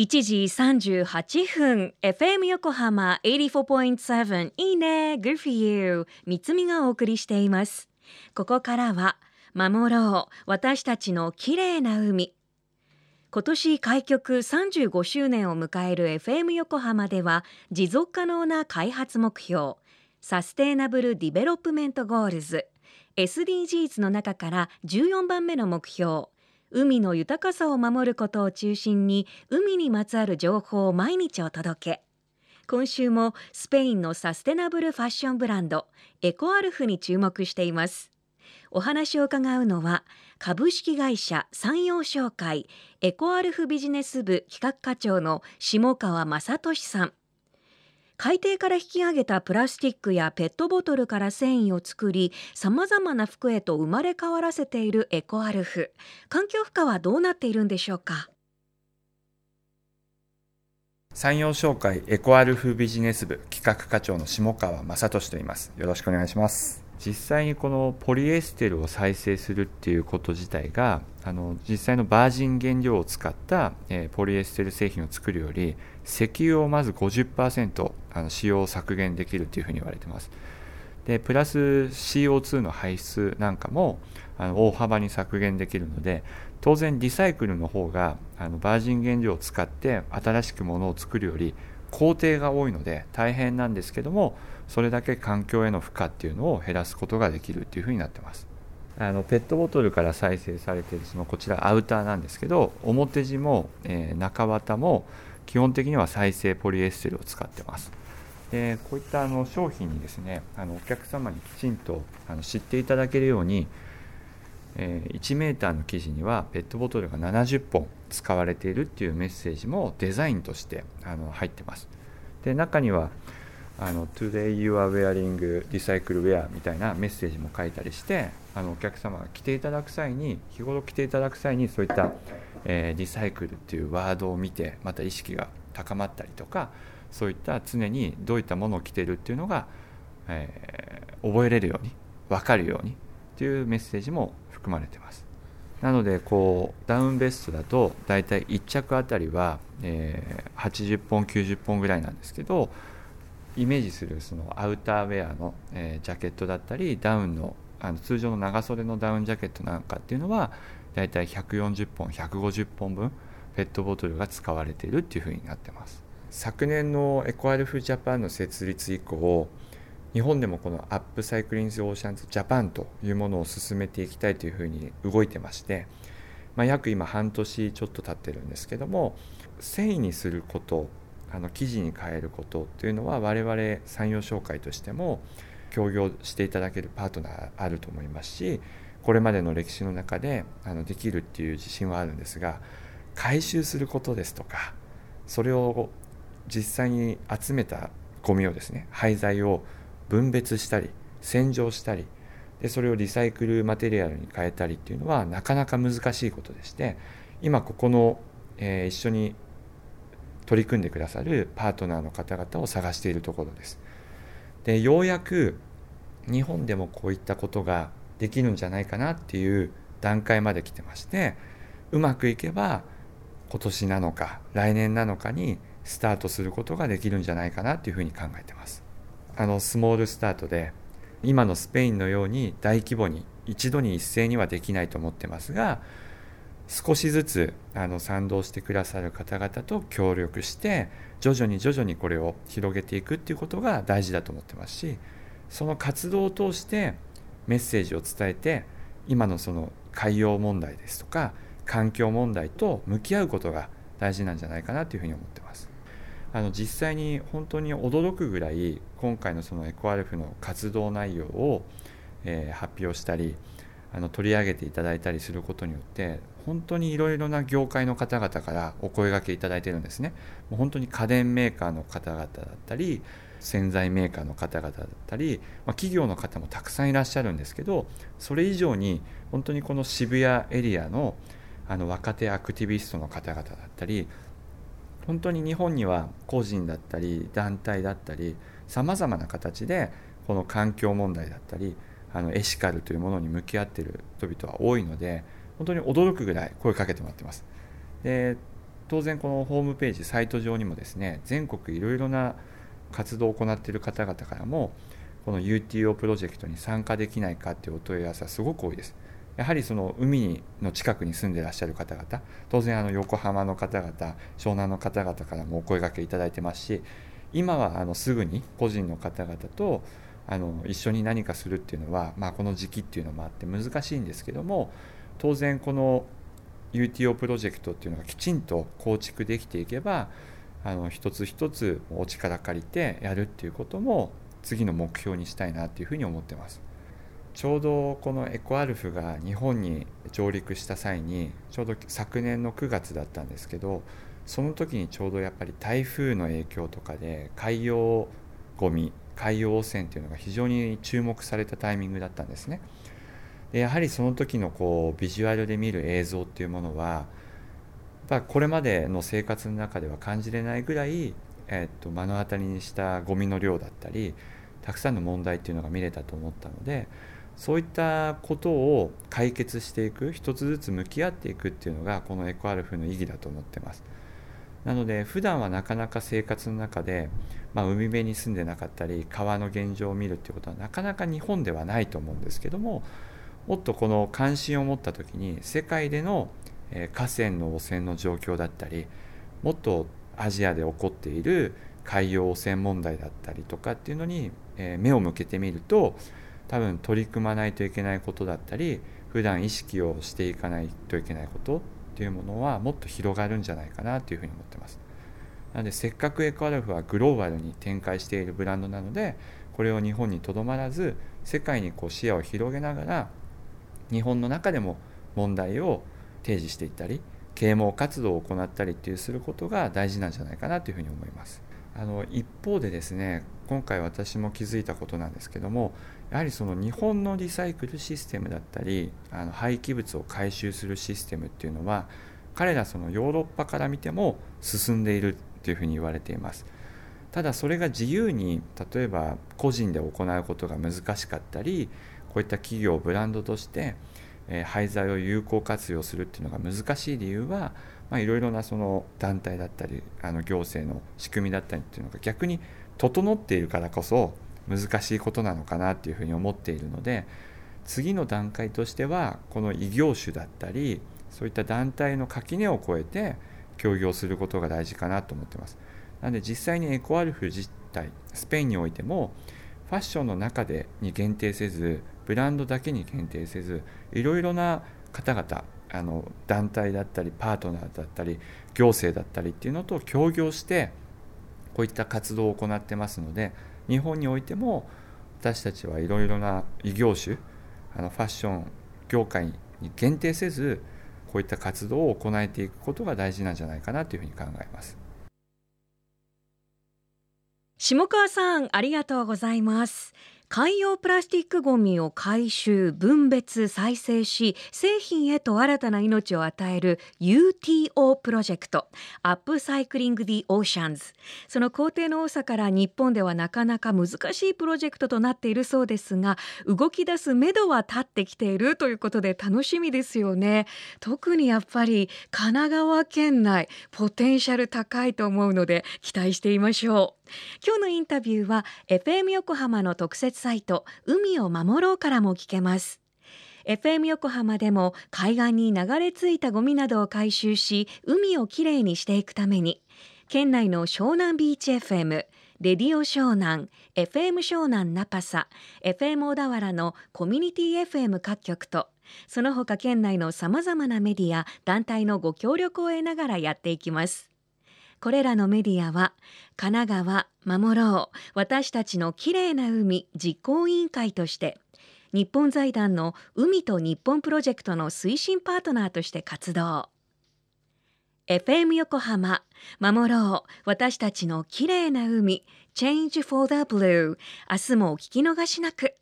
1時38分 FM 横浜84.7いいね Good for you 三つみがお送りしています。ここからは守ろう私たちの綺麗な海。今年開局35周年を迎える FM 横浜では持続可能な開発目標 Sustainable Development Goals SDGs の中から14番目の目標海の豊かさを守ることを中心に海にまつわる情報を毎日お届け。今週もスペインのサステナブルファッションブランドエコアルフに注目しています。お話を伺うのは株式会社山陽商会エコアルフビジネス部企画課長の下川正俊さん。海底から引き上げたプラスチックやペットボトルから繊維を作りさまざまな服へと生まれ変わらせているエコアルフ。環境負荷はどうなっているんでしょうか？山陽商会エコアルフビジネス部企画課長の下川正俊と言います。よろしくお願いします。実際にこのポリエステルを再生するっていうこと自体があの実際のバージン原料を使った、え、ポリエステル製品を作るより石油をまず50%あの使用を削減できるというふうに言われてます。でプラス CO2 の排出なんかもあの大幅に削減できるので当然リサイクルの方があのバージン原料を使って新しくものを作るより工程が多いので大変なんですけどもそれだけ環境への負荷っていうのを減らすことができるっていうふうになってます。あのペットボトルから再生されてるそのこちらアウターなんですけど表地も、えー、中綿も基本的には再生ポリエステルを使ってます。でこういったあの商品にですねあのお客様にきちんとあの知っていただけるように、えー、1メーターの生地にはペットボトルが70本使われているっていうメッセージもデザインとしてあの入ってます。で中にはあの Today you are wearing recycle wear みたいなメッセージも書いたりしてあのお客様が来ていただく際に日頃来ていただく際にそういった、えー、リサイクルっていうワードを見てまた意識が高まったりとかそういった常にどういったものを着てるっていうのが、えー、覚えれるように分かるようにっていうメッセージも含まれてます。なのでこうダウンベストだと大体1着あたりは、えー、80本90本ぐらいなんですけどイメージするそのアウターウェアの、えー、ジャケットだったりダウンのあの通常の長袖のダウンジャケットなんかっていうのはだいたい140本150本分ペットボトルが使われているっていうふうになってます。昨年のエコアルフジャパンの設立以降日本でもこの Upcycling Oceans Japan というものを進めていきたいというふうに動いてまして、まあ、約今半年ちょっと経ってるんですけども繊維にすることあの生地に変えることっていうのは我々三陽商会としても協業していただけるパートナーあると思いますしこれまでの歴史の中であのできるっていう自信はあるんですが回収することですとかそれを実際に集めたゴミをですね廃材を分別したり洗浄したりでそれをリサイクルマテリアルに変えたりっていうのはなかなか難しいことでして今ここの、えー、一緒に取り組んでくださるパートナーの方々を探しているところです。でようやく日本でもこういったことができるんじゃないかなっていう段階まで来てましてうまくいけば今年なのか来年なのかにスタートすることができるんじゃないかなっていうふうに考えてます。あのスモールスタートで今のスペインのように大規模に一度に一斉にはできないと思ってますが少しずつあの賛同してくださる方々と協力して徐々に徐々にこれを広げていくっていうことが大事だと思ってますしその活動を通してメッセージを伝えて今のその海洋問題ですとか環境問題と向き合うことが大事なんじゃないかなというふうに思ってます。あの実際に本当に驚くぐらい今回のそのエコアルフの活動内容を、え、発表したりあの取り上げていただいたりすることによって本当にいろいろな業界の方々からお声がけいただいてるんですね。もう本当に家電メーカーの方々だったり洗剤メーカーの方々だったり、まあ、企業の方もたくさんいらっしゃるんですけどそれ以上に本当にこの渋谷エリアのあの若手アクティビストの方々だったり本当に日本には個人だったり団体だったりさまざまな形でこの環境問題だったりあのエシカルというものに向き合ってる人々は多いので本当に驚くぐらい声かけてもらってます。で当然このホームページサイト上にもですね全国いろいろな活動を行っている方々からもこの UTO プロジェクトに参加できないかっていうお問い合わせはすごく多いですやはりその海の近くに住んでらっしゃる方々当然あの横浜の方々湘南の方々からもお声がけいただいてますし今はあのすぐに個人の方々とあの一緒に何かするっていうのは、まあ、この時期っていうのもあって難しいんですけども当然この UTO プロジェクトっていうのがきちんと構築できていけばあの一つ一つお力借りてやるっていうことも次の目標にしたいなっていうふうに思ってます。ちょうどこのエコアルフが日本に上陸した際にちょうど昨年の9月だったんですけどその時にちょうどやっぱり台風の影響とかで海洋ごみ海洋汚染っていうのが非常に注目されたタイミングだったんですね。でやはりその時のこうビジュアルで見る映像っていうものはやっぱこれまでの生活の中では感じれないぐらい、えっと目の当たりにしたゴミの量だったりたくさんの問題っていうのが見れたと思ったのでそういったことを解決していく一つずつ向き合っていくっていうのがこのエコアルフの意義だと思ってます。なので普段はなかなか生活の中で、まあ、海辺に住んでなかったり川の現状を見るっていうことはなかなか日本ではないと思うんですけどももっとこの関心を持った時に世界での河川の汚染の状況だったりもっとアジアで起こっている海洋汚染問題だったりとかっていうのに目を向けてみると多分取り組まないといけないことだったり普段意識をしていかないといけないことっていうものはもっと広がるんじゃないかなというふうに思ってます。なのでせっかくエコアルフはグローバルに展開しているブランドなのでこれを日本にとどまらず世界にこう視野を広げながら日本の中でも問題を提示していったり啓蒙活動を行ったりっていうすることが大事なんじゃないかなというふうに思います。あの一方でですね今回私も気づいたことなんですけどもやはりその日本のリサイクルシステムだったりあの廃棄物を回収するシステムっていうのは彼らそのヨーロッパから見ても進んでいるというふうに言われていますただそれが自由に例えば個人で行うことが難しかったりこういった企業ブランドとして、え廃材を有効活用するっていうのが難しい理由は、まあ、いろいろなその団体だったりあの行政の仕組みだったりっていうのが逆に整っているからこそ難しいことなのかなっていうふうに思っているので次の段階としてはこの異業種だったりそういった団体の垣根を越えて協業することが大事かなと思ってます。なので実際にエコアルフ自体スペインにおいてもファッションの中でに限定せずブランドだけに限定せずいろいろな方々あの団体だったりパートナーだったり行政だったりっていうのと協業してこういった活動を行ってますので日本においても私たちはいろいろな異業種あのファッション業界に限定せずこういった活動を行えていくことが大事なんじゃないかなというふうに考えます。下川さんありがとうございます海洋プラスチックごみを回収分別再生し製品へと新たな命を与える UTO プロジェクト Upcycling the Oceans。その工程の多さから日本ではなかなか難しいプロジェクトとなっているそうですが動き出す目処は立ってきているということで楽しみですよね。特にやっぱり神奈川県内ポテンシャル高いと思うので期待していましょう。今日のインタビューは FM 横浜の特設サイト海を守ろうからも聞けます。FM 横浜でも海岸に流れ着いたゴミなどを回収し海をきれいにしていくために県内の湘南ビーチ FM レディオ湘南 FM 湘南ナパサ FM 小田原のコミュニティ FM 各局とその他県内のさまざまなメディア団体のご協力を得ながらやっていきます。これらのメディアは神奈川守ろう私たちのきれいな海実行委員会として日本財団の海と日本プロジェクトの推進パートナーとして活動。FM 横浜守ろう私たちのきれいな海 Change for the Blue 明日もお聞き逃しなく。